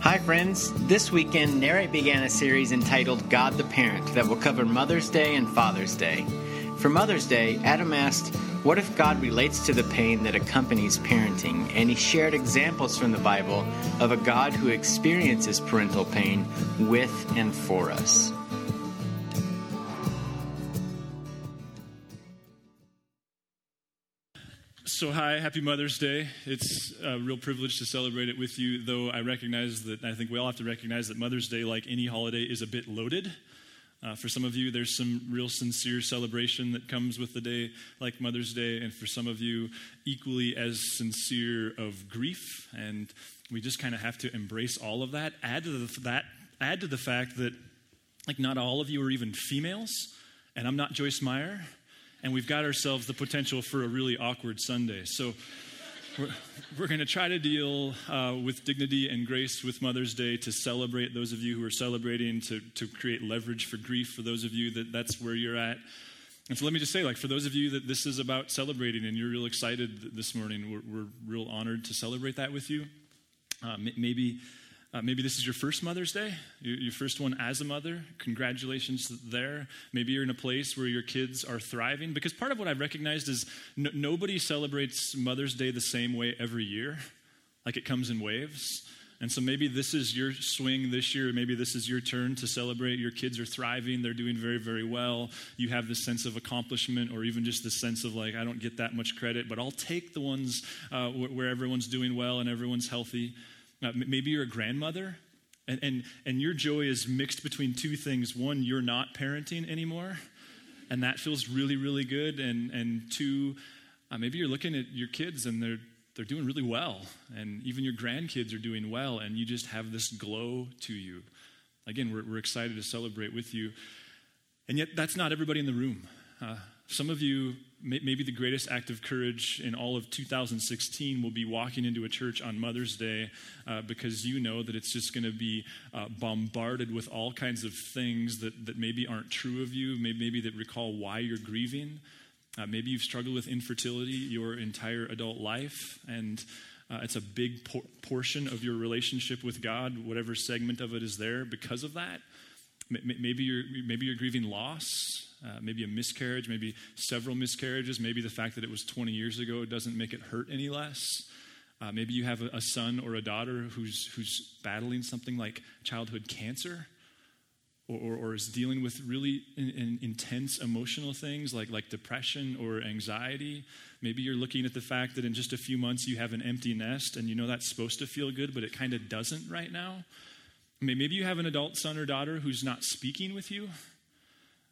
Hi, friends. This weekend, Narrate began a series entitled God the Parent that will cover Mother's Day and Father's Day. For Mother's Day, Adam asked, What if God relates to the pain that accompanies parenting? And he shared examples from the Bible of a God who experiences parental pain with and for us. So, hi, happy Mother's Day. It's a real privilege to celebrate it with you, though I recognize that I think we all have to recognize that Mother's Day, like any holiday, is a bit loaded. Uh, for some of you, there's some real sincere celebration that comes with the day, like Mother's Day, and for some of you, equally as sincere of grief. And we just kind of have to embrace all of that. Add to the, that. Add to the fact that, like, not all of you are even females, and I'm not Joyce Meyer and we've got ourselves the potential for a really awkward Sunday. So we're, we're going to try to deal uh, with dignity and grace with Mother's Day to celebrate those of you who are celebrating, to, to create leverage for grief for those of you that that's where you're at. And so let me just say, like, for those of you that this is about celebrating and you're real excited this morning, we're, we're real honored to celebrate that with you. Uh, maybe uh, maybe this is your first Mother's Day, your, your, first one as a mother. Congratulations there. Maybe you're in a place where your kids are thriving. Because part of what I've recognized is nobody celebrates Mother's Day the same way every year, like it comes in waves. And so maybe this is your swing this year. Maybe this is your turn to celebrate. Your kids are thriving. They're doing very, very well. You have this sense of accomplishment, or even just the sense of like, I don't get that much credit, but I'll take the ones uh, where everyone's doing well and everyone's healthy. Uh, maybe you're a grandmother, and, and, and your joy is mixed between two things. One, you're not parenting anymore, and that feels really, really good. And, and two, uh, maybe you're looking at your kids and they're, they're doing really well, and even your grandkids are doing well, and you just have this glow to you. Again, we're, we're excited to celebrate with you. And yet, that's not everybody in the room. Uh, some of you, maybe the greatest act of courage in all of 2016 will be walking into a church on Mother's Day uh, because you know that it's just going to be uh, bombarded with all kinds of things that, that maybe aren't true of you, maybe, maybe that recall why you're grieving. Uh, maybe you've struggled with infertility your entire adult life, and uh, it's a big por- portion of your relationship with God, whatever segment of it is there, because of that. Maybe you're, maybe you're grieving loss uh, maybe a miscarriage, maybe several miscarriages, maybe the fact that it was 20 years ago doesn't make it hurt any less. Uh, maybe you have a, a, son or a daughter who's, who's battling something like childhood cancer or, or, is dealing with really in, in intense emotional things like, like depression or anxiety. Maybe you're looking at the fact that in just a few months you have an empty nest and you know that's supposed to feel good, but it kind of doesn't right now. Maybe you have an adult son or daughter who's not speaking with you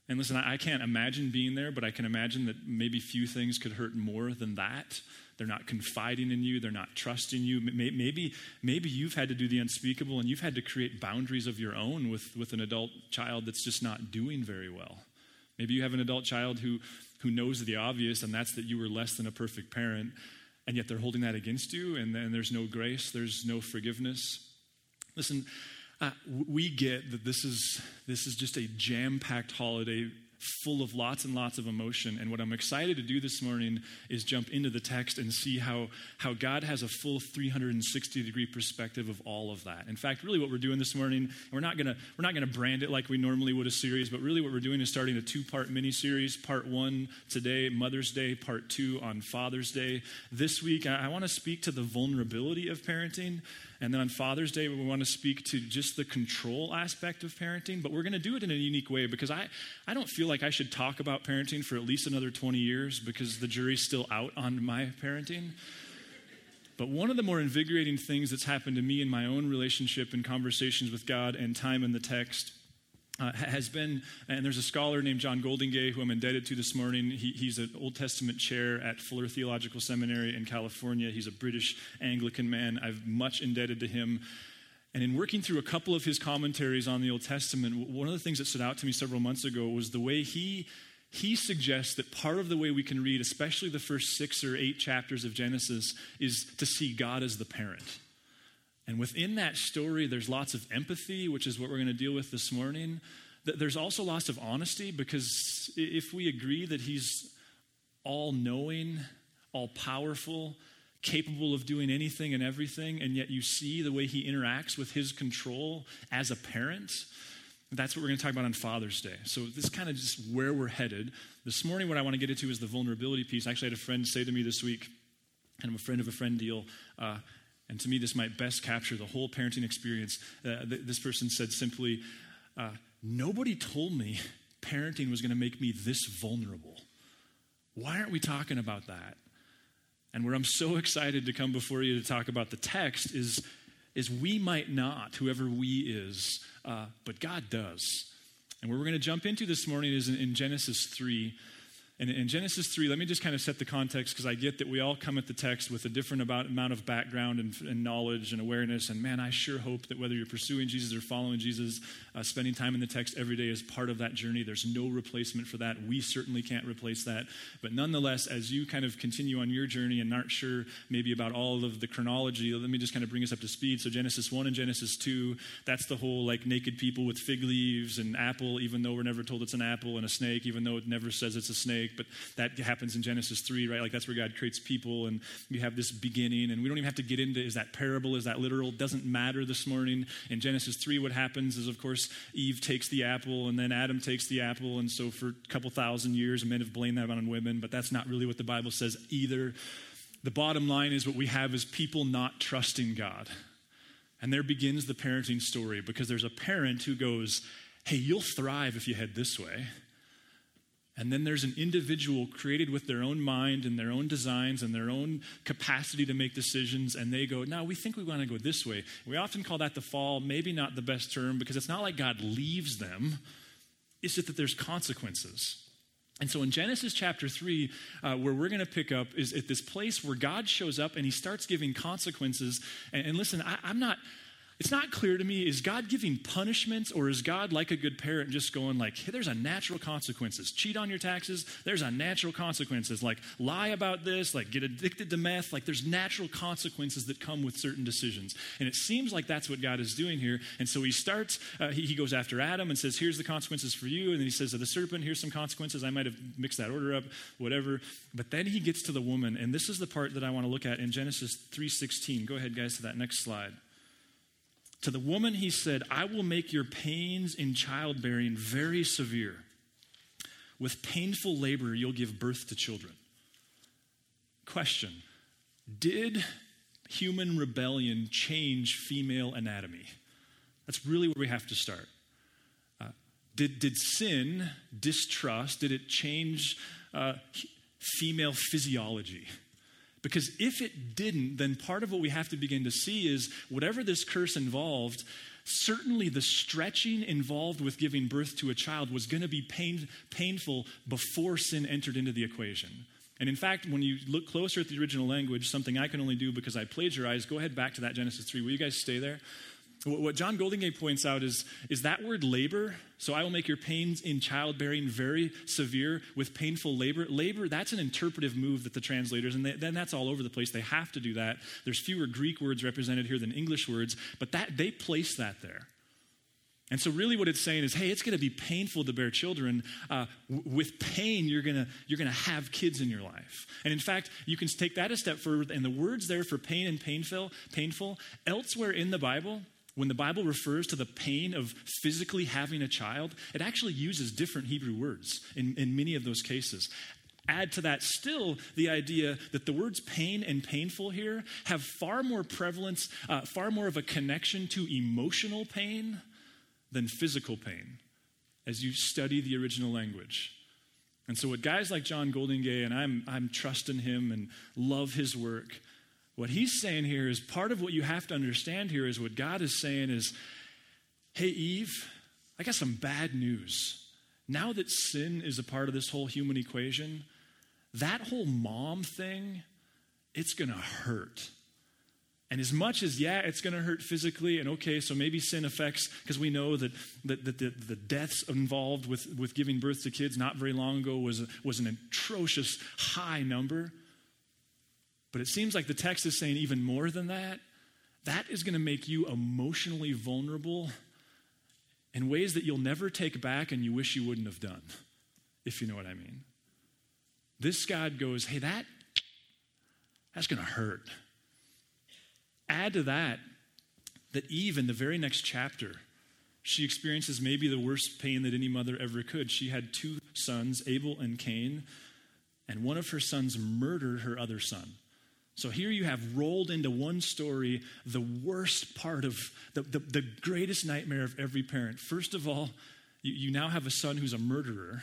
and listen, I can't imagine being there, but I can imagine that maybe few things could hurt more than that. They're not confiding in you, they're not trusting you. Maybe, maybe you've had to do the unspeakable and you've had to create boundaries of your own with, with an adult child that's just not doing very well. Maybe you have an adult child who, who knows the obvious, and that's that you were less than a perfect parent, and yet they're holding that against you, and then there's no grace, there's no forgiveness. Listen, uh, we get that this is, this is just a jam packed holiday full of lots and lots of emotion. And what I'm excited to do this morning is jump into the text and see how, how God has a full 360 degree perspective of all of that. In fact, really what we're doing this morning, we're not gonna we're not gonna brand it like we normally would a series, but really what we're doing is starting a two-part mini series. Part one today, Mother's Day, part two on Father's Day. This week, I, I want to speak to the vulnerability of parenting. And then on Father's Day, we want to speak to just the control aspect of parenting, but we're going to do it in a unique way because I, I don't feel like I should talk about parenting for at least another 20 years because the jury's still out on my parenting. But one of the more invigorating things that's happened to me in my own relationship and conversations with God and time in the text uh, has been, and there's a scholar named John Goldingay who I'm indebted to this morning. He, he's an Old Testament chair at Fuller Theological Seminary in California. He's a British Anglican man. I've much indebted to him. And in working through a couple of his commentaries on the Old Testament, one of the things that stood out to me several months ago was the way he he suggests that part of the way we can read, especially the first six or eight chapters of Genesis, is to see God as the parent. And within that story, there's lots of empathy, which is what we're going to deal with this morning. There's also lots of honesty because if we agree that He's all knowing, all powerful, capable of doing anything and everything, and yet you see the way he interacts with his control as a parent. That's what we're going to talk about on Father's Day. So, this is kind of just where we're headed. This morning, what I want to get into is the vulnerability piece. I actually had a friend say to me this week, kind of a friend of a friend deal, uh, and to me, this might best capture the whole parenting experience. Uh, th- this person said simply, uh, Nobody told me parenting was going to make me this vulnerable. Why aren't we talking about that? And where I'm so excited to come before you to talk about the text is, is we might not, whoever we is, uh, but God does. And where we're going to jump into this morning is in, in Genesis 3. And in Genesis 3, let me just kind of set the context because I get that we all come at the text with a different about, amount of background and, and, knowledge and awareness. And man, I sure hope that whether you're pursuing Jesus or following Jesus, uh, spending time in the text every day is part of that journey. There's no replacement for that. We certainly can't replace that. But nonetheless, as you kind of continue on your journey and aren't sure maybe about all of the chronology, let me just kind of bring us up to speed. So, Genesis 1 and Genesis 2, that's the whole like naked people with fig leaves and apple, even though we're never told it's an apple, and a snake, even though it never says it's a snake snake, but that happens in Genesis 3, right? Like that's where God creates people and you have this beginning. And we don't even have to get into is that parable, is that literal? Doesn't matter this morning. In Genesis 3, what happens is, of course, Eve takes the apple and then Adam takes the apple. And so for a couple thousand years, men have blamed that on women, but that's not really what the Bible says either. The bottom line is what we have is people not trusting God. And there begins the parenting story because there's a parent who goes, Hey, you'll thrive if you head this way. And then there's an individual created with their own mind and their own designs and their own capacity to make decisions. And they go, No, we think we want to go this way. We often call that the fall, maybe not the best term because it's not like God leaves them, it's just that there's consequences. And so in Genesis chapter 3, uh, where we're going to pick up, is at this place where God shows up and he starts giving consequences. And, and listen, I, I'm not it's not clear to me is god giving punishments or is god like a good parent just going like hey, there's a natural consequences. Cheat on your taxes. There's a natural consequences. Like lie about this like get addicted to meth. Like there's natural consequences that come with certain decisions. And it seems like that's what god is doing here. And so he starts uh, he, he goes after adam and says here's the consequences for you. And then he says to the serpent here's some consequences. I might have mixed that order up whatever. But then he gets to the woman. And this is the part that i want to look at in genesis 3.16 go ahead guys to that next slide to the woman, he said, I will make your pains in childbearing very severe. With painful labor, you'll give birth to children. Question Did human rebellion change female anatomy? That's really where we have to start. Uh, did, did sin, distrust, did it change uh, female physiology? Because if it didn't, then part of what we have to begin to see is whatever this curse involved, certainly the stretching involved with giving birth to a child was going to be pain, painful before sin entered into the equation. And in fact, when you look closer at the original language, something I can only do because I plagiarized, go ahead back to that Genesis 3. Will you guys stay there? What John Goldingay points out is, is that word labor, so I will make your pains in childbearing very severe with painful labor. Labor, that's an interpretive move that the translators, and then that's all over the place. They have to do that. There's fewer Greek words represented here than English words, but that they place that there. And so, really, what it's saying is, hey, it's going to be painful to bear children. Uh, w- with pain, you're going to you're going to have kids in your life. And in fact, you can take that a step further. And the words there for pain and painful, painful, elsewhere in the Bible, when the Bible refers to the pain of physically having a child, it actually uses different Hebrew words in, in many of those cases. Add to that still the idea that the words pain and painful here have far more prevalence, uh, far more of a connection to emotional pain than physical pain as you study the original language. And so, what guys like John Goldingay, and I'm, I'm trusting him and love his work, what he's saying here is part of what you have to understand here is what God is saying is, hey, Eve, I got some bad news. Now that sin is a part of this whole human equation, that whole mom thing, it's going to hurt. And as much as, yeah, it's going to hurt physically, and okay, so maybe sin affects, because we know that, that, that the, the, deaths involved with, with giving birth to kids not very long ago was, was an atrocious high number. But it seems like the text is saying even more than that. That is going to make you emotionally vulnerable in ways that you'll never take back and you wish you wouldn't have done, if you know what I mean. This God goes, hey, that, That's going to hurt. Add to that that Eve, in the very next chapter, she experiences maybe the worst pain that any mother ever could. She had two sons, Abel and Cain, and one of her sons murdered her other son. So here you have rolled into one story the worst part of the, the, the greatest nightmare of every parent. First of all, you, you now have a son who's a murderer.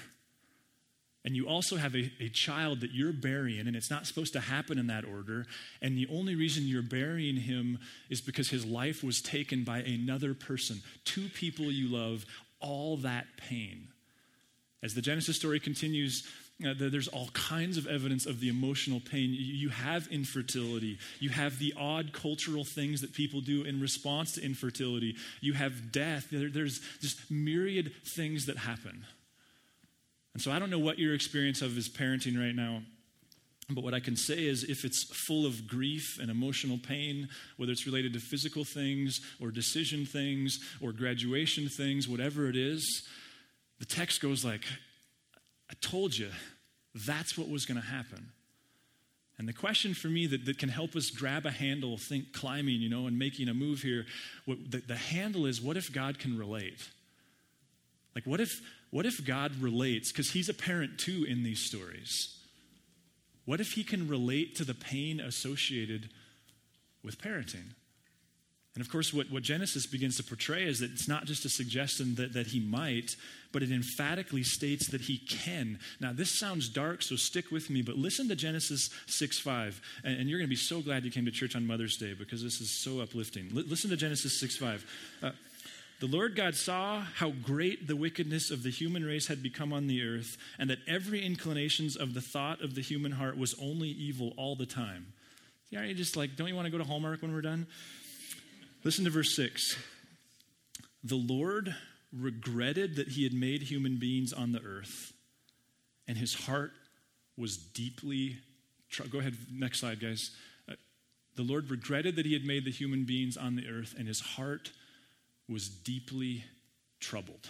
And you also have a, a child that you're burying, and it's not supposed to happen in that order. And the only reason you're burying him is because his life was taken by another person, two people you love, all that pain. As the Genesis story continues, uh, there's all kinds of evidence of the emotional pain. You have infertility. You have the odd cultural things that people do in response to infertility. You have death. There's just myriad things that happen. And so I don't know what your experience of is parenting right now. But what I can say is, if it's full of grief and emotional pain, whether it's related to physical things or decision things or graduation things, whatever it is, the text goes like, I told you that's what was going to happen. And the question for me that, that can help us grab a handle, think climbing, you know, and making a move here, what, the, the handle is what if God can relate? Like, what if what if God relates, because he's a parent too in these stories? What if he can relate to the pain associated with parenting? And of course, what, what Genesis begins to portray is that it's not just a suggestion that, that he might, but it emphatically states that he can. Now, this sounds dark, so stick with me, but listen to Genesis 6 5. And, and you're going to be so glad you came to church on Mother's Day because this is so uplifting. L- listen to Genesis 6 5. Uh, the Lord God saw how great the wickedness of the human race had become on the earth, and that every inclinations of the thought of the human heart was only evil all the time. Yeah, you just like, don't you want to go to Hallmark when we're done? Listen to verse 6. The Lord regretted that he had made human beings on the earth, and his heart was deeply. Go ahead, next slide, guys. Uh, the Lord regretted that he had made the human beings on the earth, and his heart was deeply troubled.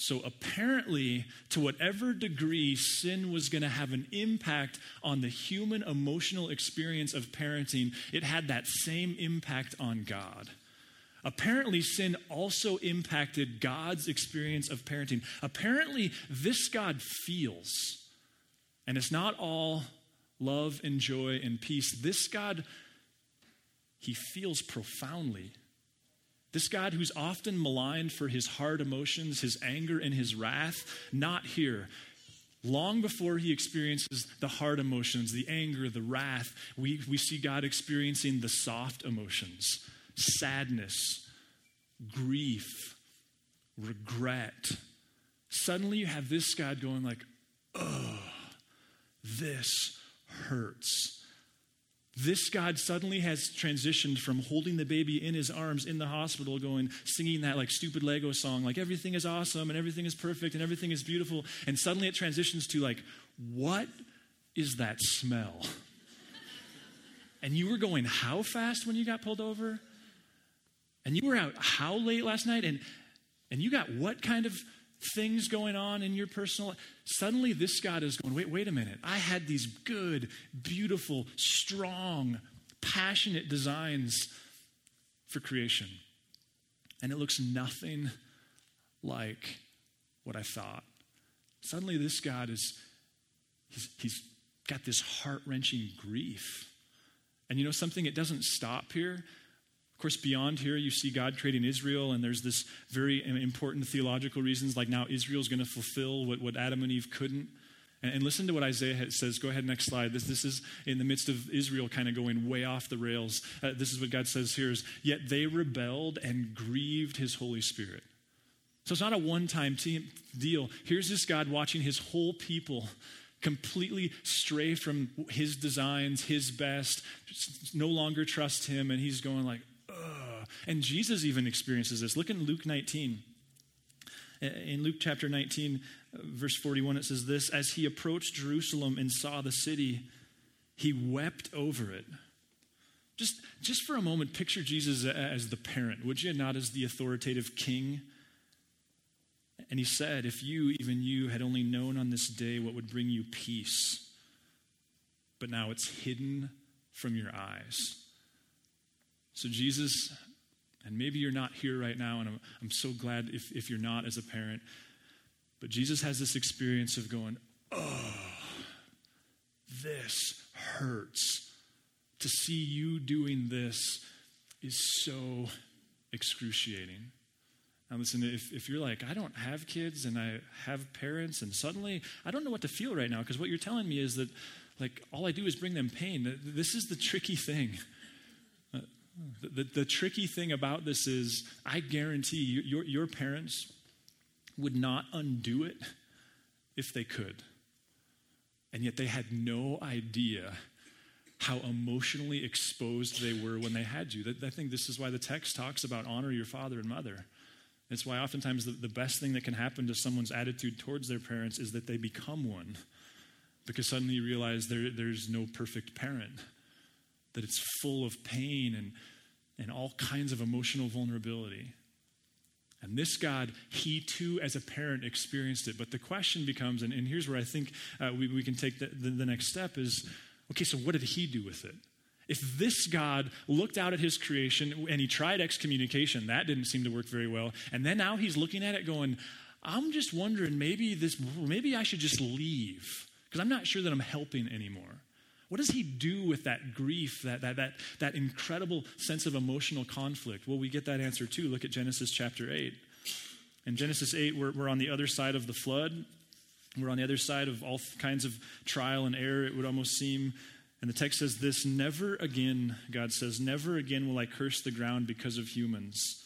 So, apparently, to whatever degree sin was going to have an impact on the human emotional experience of parenting, it had that same impact on God. Apparently, sin also impacted God's experience of parenting. Apparently, this God feels, and it's not all love and joy and peace. This God, he feels profoundly this God who's often maligned for his hard emotions, his anger, and his wrath, not here. Long before he experiences the hard emotions, the anger, the wrath, we, we see God experiencing the soft emotions sadness, grief, regret. Suddenly you have this God going like, oh, this hurts. This God suddenly has transitioned from holding the baby in his arms in the hospital, going, singing that like stupid Lego song, like everything is awesome and everything is perfect and everything is beautiful. And suddenly it transitions to like, what is that smell? and you were going how fast when you got pulled over? And you were out how late last night? And and you got what kind of things going on in your personal life. Suddenly, this God is going, wait, wait a minute. I had these good, beautiful, strong, passionate designs for creation. And it looks nothing like what I thought. Suddenly, this God is, he's, he's got this heart wrenching grief. And you know something? It doesn't stop here. Of course, beyond here, you see God creating Israel, and there's this very important theological reasons, like now Israel's going to fulfill what, what Adam and Eve couldn't. And, and, listen to what Isaiah says. Go ahead, next slide. This, this is in the midst of Israel kind of going way off the rails. Uh, this is what God says here is, yet they rebelled and grieved his Holy Spirit. So it's not a one time deal. Here's this God watching his whole people completely stray from his designs, his best, no longer trust him, and he's going like, and Jesus even experiences this. Look in Luke 19. In Luke chapter 19, verse 41, it says this As he approached Jerusalem and saw the city, he wept over it. Just, just for a moment, picture Jesus as the parent, would you? Not as the authoritative king. And he said, If you, even you, had only known on this day what would bring you peace, but now it's hidden from your eyes. So, Jesus, and maybe you're not here right now, and I'm, I'm so glad if, if you're not as a parent, but Jesus has this experience of going, oh, this hurts. To see you doing this is so excruciating. Now, listen, if, if you're like, I don't have kids and I have parents, and suddenly I don't know what to feel right now, because what you're telling me is that, like, all I do is bring them pain. This is the tricky thing. The, the, the, tricky thing about this is, I guarantee you, your, your parents would not undo it if they could. And yet they had no idea how emotionally exposed they were when they had you. I think this is why the text talks about honor your father and mother. It's why oftentimes the, the best thing that can happen to someone's attitude towards their parents is that they become one. Because suddenly you realize there, there's no perfect parent, that it's full of pain and, and all kinds of emotional vulnerability. And this God, he too, as a parent, experienced it. But the question becomes, and, and here's where I think uh, we, we can take the, the, the next step is okay, so what did he do with it? If this God looked out at his creation and he tried excommunication, that didn't seem to work very well. And then now he's looking at it going, I'm just wondering, maybe this, maybe I should just leave because I'm not sure that I'm helping anymore. What does he do with that grief, that, that, that, that incredible sense of emotional conflict? Well, we get that answer too. Look at Genesis chapter 8. In Genesis 8, we're, we're on the other side of the flood. We're on the other side of all kinds of trial and error, it would almost seem. And the text says this Never again, God says, never again will I curse the ground because of humans,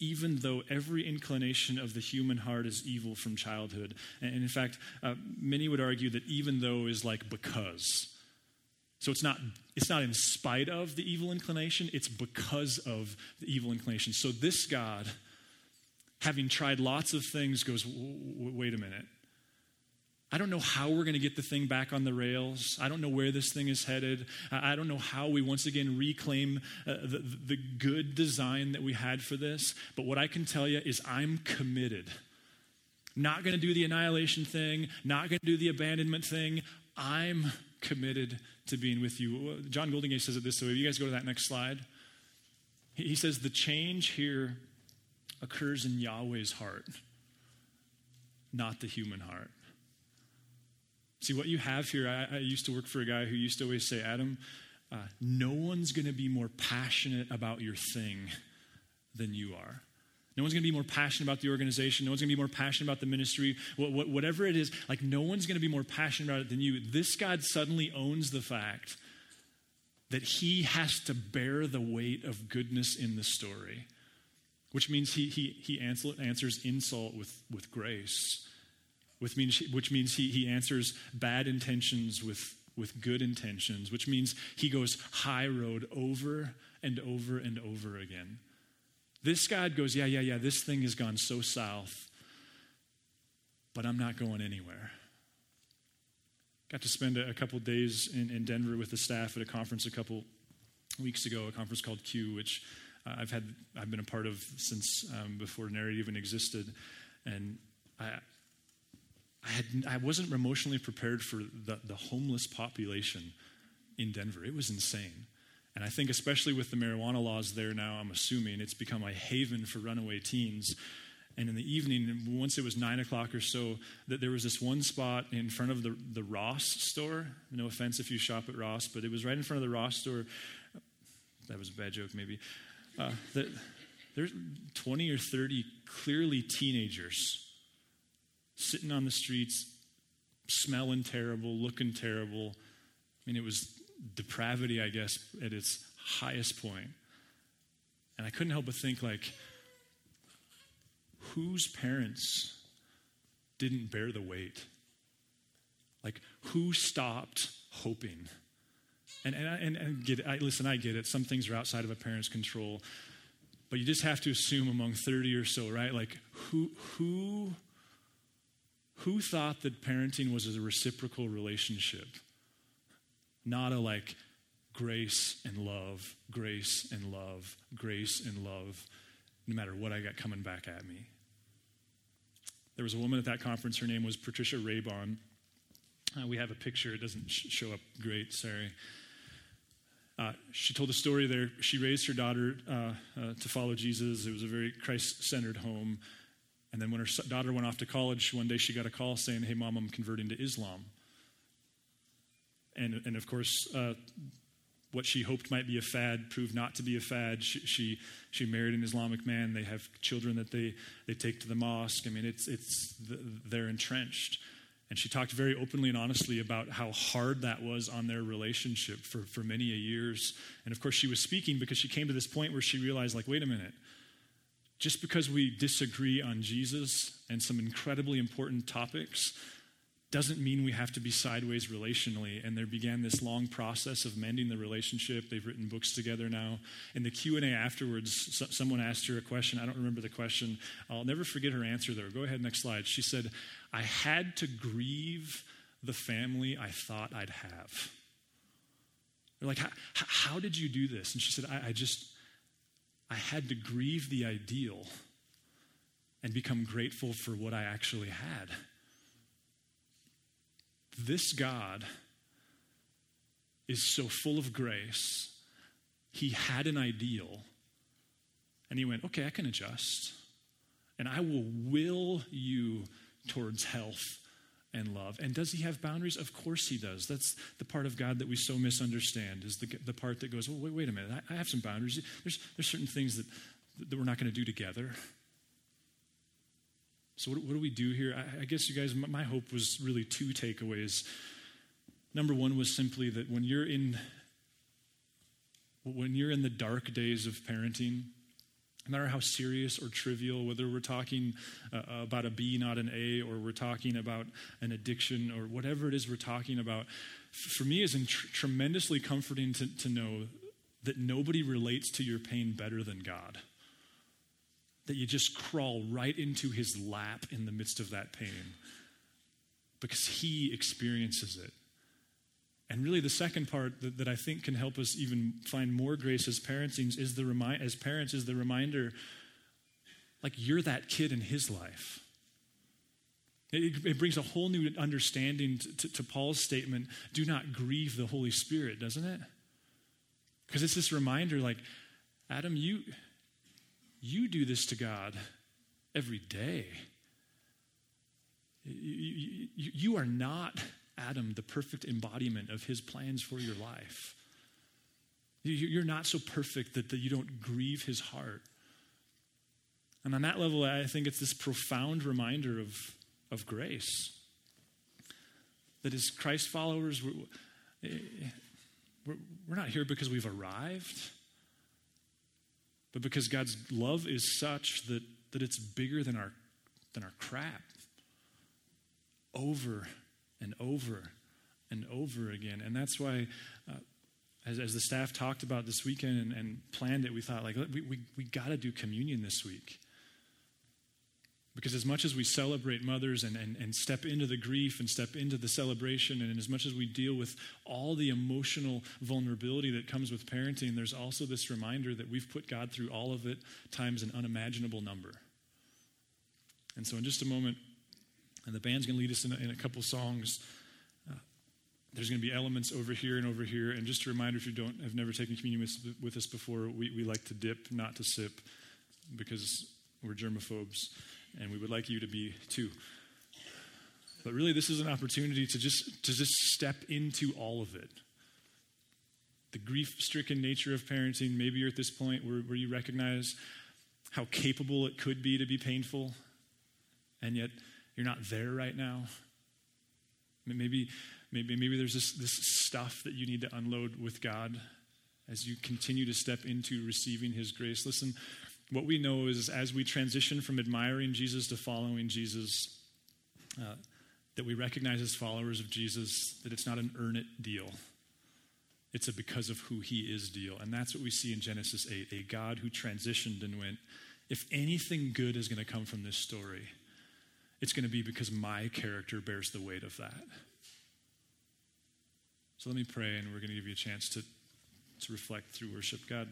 even though every inclination of the human heart is evil from childhood. And in fact, uh, many would argue that even though is like because. So it's not, it's not in spite of the evil inclination, it's because of the evil inclination. So this God, having tried lots of things, goes, wait a minute. I don't know how we're going to get the thing back on the rails. I don't know where this thing is headed. I don't know how we once again reclaim uh, the, the good design that we had for this. But what I can tell you is I'm committed. Not going to do the annihilation thing, not going to do the abandonment thing. I'm committed to being with you. John Goldingay says it this way. You guys go to that next slide. He says, The change here occurs in Yahweh's heart, not the human heart. See, what you have here, I, I, used to work for a guy who used to always say, Adam, uh, no one's going to be more passionate about your thing than you are. No one's going to be more passionate about the organization. No one's going to be more passionate about the ministry. whatever it is, like no one's going to be more passionate about it than you. This God suddenly owns the fact that he has to bear the weight of goodness in the story, which means he, he, he answers insult with, with grace which means, which means he, he answers bad intentions with, with good intentions, which means he goes high road over and over and over again. This God goes, Yeah, yeah, yeah, this thing has gone so south, but I'm not going anywhere. Got to spend a, couple days in, in Denver with the staff at a conference a couple weeks ago, a conference called Q, which uh, I've had I've been a part of since um, before Narrative even existed, and I, I, had, I wasn't emotionally prepared for the, the homeless population in Denver. It was insane. And I think, especially with the marijuana laws there now, I'm assuming it's become a haven for runaway teens. And in the evening, once it was nine o'clock or so, that there was this one spot in front of the, the Ross store. No offense if you shop at Ross, but it was right in front of the Ross store. That was a bad joke, maybe. Uh, that, there's 20 or 30 clearly teenagers sitting on the streets, smelling terrible, looking terrible. I mean, it was depravity, I guess, at its highest point. And I couldn't help but think, like, whose parents didn't bear the weight? Like, who stopped hoping? And, and, and, and get it, I, listen, I get it. Some things are outside of a parent's control. But you just have to assume among 30 or so, right? Like, who, who who thought that parenting was a reciprocal relationship? Not a like grace and love, grace and love, grace and love, no matter what I got coming back at me. There was a woman at that conference, her name was Patricia Raybon, Uh, we have a picture, it doesn't sh- show up great, sorry. Uh, she told a story there. She raised her daughter uh, uh, to follow Jesus. It was a very Christ centered home. And then when her daughter went off to college, one day she got a call saying, Hey, mom, I'm converting to Islam. And, and of course, uh, what she hoped might be a fad proved not to be a fad. She, she, she, married an Islamic man. They have children that they, they take to the mosque. I mean, it's, it's, they're entrenched. And she talked very openly and honestly about how hard that was on their relationship for, for many a years. And of course, she was speaking because she came to this point where she realized, like, wait a minute. Just because we disagree on Jesus and some incredibly important topics doesn't mean we have to be sideways relationally. And there began this long process of mending the relationship. They've written books together now. In the q&a afterwards someone asked her a question. I don't remember the question. I'll never forget her answer there go ahead next slide. She said i had to grieve the family i thought i'd have. They're like how, how did you do this? And she said I, I just i had to grieve the ideal and become grateful for what i actually had this God is so full of grace. He had an ideal, and he went, Okay, I can adjust, and I will will you towards health and love. And does he have boundaries? Of course he does. That's the part of God that we so misunderstand, is the, the part that goes, well, wait, wait a minute, I, I have some boundaries. There's, there's certain things that, that we're not going to do together. So, what, what do we do here? I, I guess you guys, my, my hope was really two takeaways. Number one was simply that when you're in when you're in the dark days of parenting, no matter how serious or trivial, whether we're talking uh, about a B, not an A, or we're talking about an addiction, or whatever it is we're talking about, for me, it's tr- tremendously comforting to, to know that nobody relates to your pain better than God that you just crawl right into his lap in the midst of that pain because he experiences it. And really, the second part that, that I think can help us even find more grace as parents is the remi- as parents is the reminder, like you're that kid in his life. It, it brings a whole new understanding to, to, to Paul's statement: "Do not grieve the Holy Spirit," doesn't it? Because it's this reminder, like Adam, you you do this to God every day. You, you, you, are not, Adam, the perfect embodiment of his plans for your life. You, are not so perfect that, you don't grieve his heart. And on that level, I think it's this profound reminder of, of grace. That as Christ followers, we're, we're not here because we've arrived but because God's love is such that, that it's bigger than our, than our crap. Over and over and over again. And that's why, uh, as, as the staff talked about this weekend and, and planned it, we thought, like, we, we, we got to do communion this week. Because as much as we celebrate mothers and, and, and step into the grief and step into the celebration, and as much as we deal with all the emotional vulnerability that comes with parenting, there's also this reminder that we've put God through all of it times an unimaginable number. And so, in just a moment, and the band's going to lead us in a, in a couple songs. Uh, there's going to be elements over here and over here. And just a reminder if you don't have never taken communion with, with us before, we, we like to dip, not to sip, because we're germaphobes and we would like you to be too. But really, this is an opportunity to just, to just step into all of it. The grief stricken nature of parenting, maybe you're at this point where, where you recognize how capable it could be to be painful, and yet you're not there right now. Maybe, maybe, maybe there's this, this stuff that you need to unload with God as you continue to step into receiving His grace. Listen, what we know is as we transition from admiring Jesus to following Jesus, uh, that we recognize as followers of Jesus that it's not an earn it deal. It's a because of who he is deal. And that's what we see in Genesis 8 a God who transitioned and went, if anything good is going to come from this story, it's going to be because my character bears the weight of that. So let me pray, and we're going to give you a chance to, to reflect through worship. God,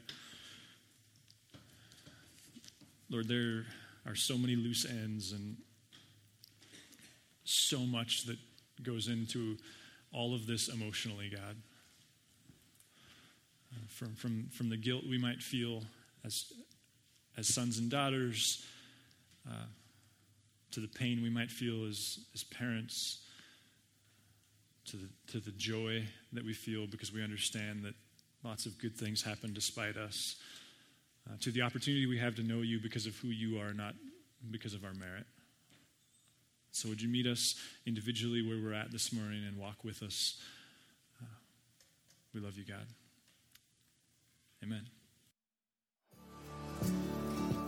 Lord, there are so many loose ends and so much that goes into all of this emotionally, God. Uh, from, from, from the guilt we might feel as, as sons and daughters, uh, to the pain we might feel as, as parents, to the, to the joy that we feel because we understand that lots of good things happen despite us, uh, to the opportunity we have to know you because of who you are, not because of our merit. So, would you meet us individually where we're at this morning and walk with us? Uh, we love you, God. Amen.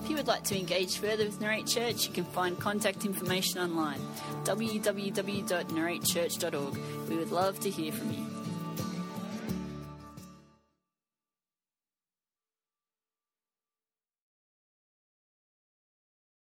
If you would like to engage further with Narrate Church, you can find contact information online www.narratechurch.org. We would love to hear from you.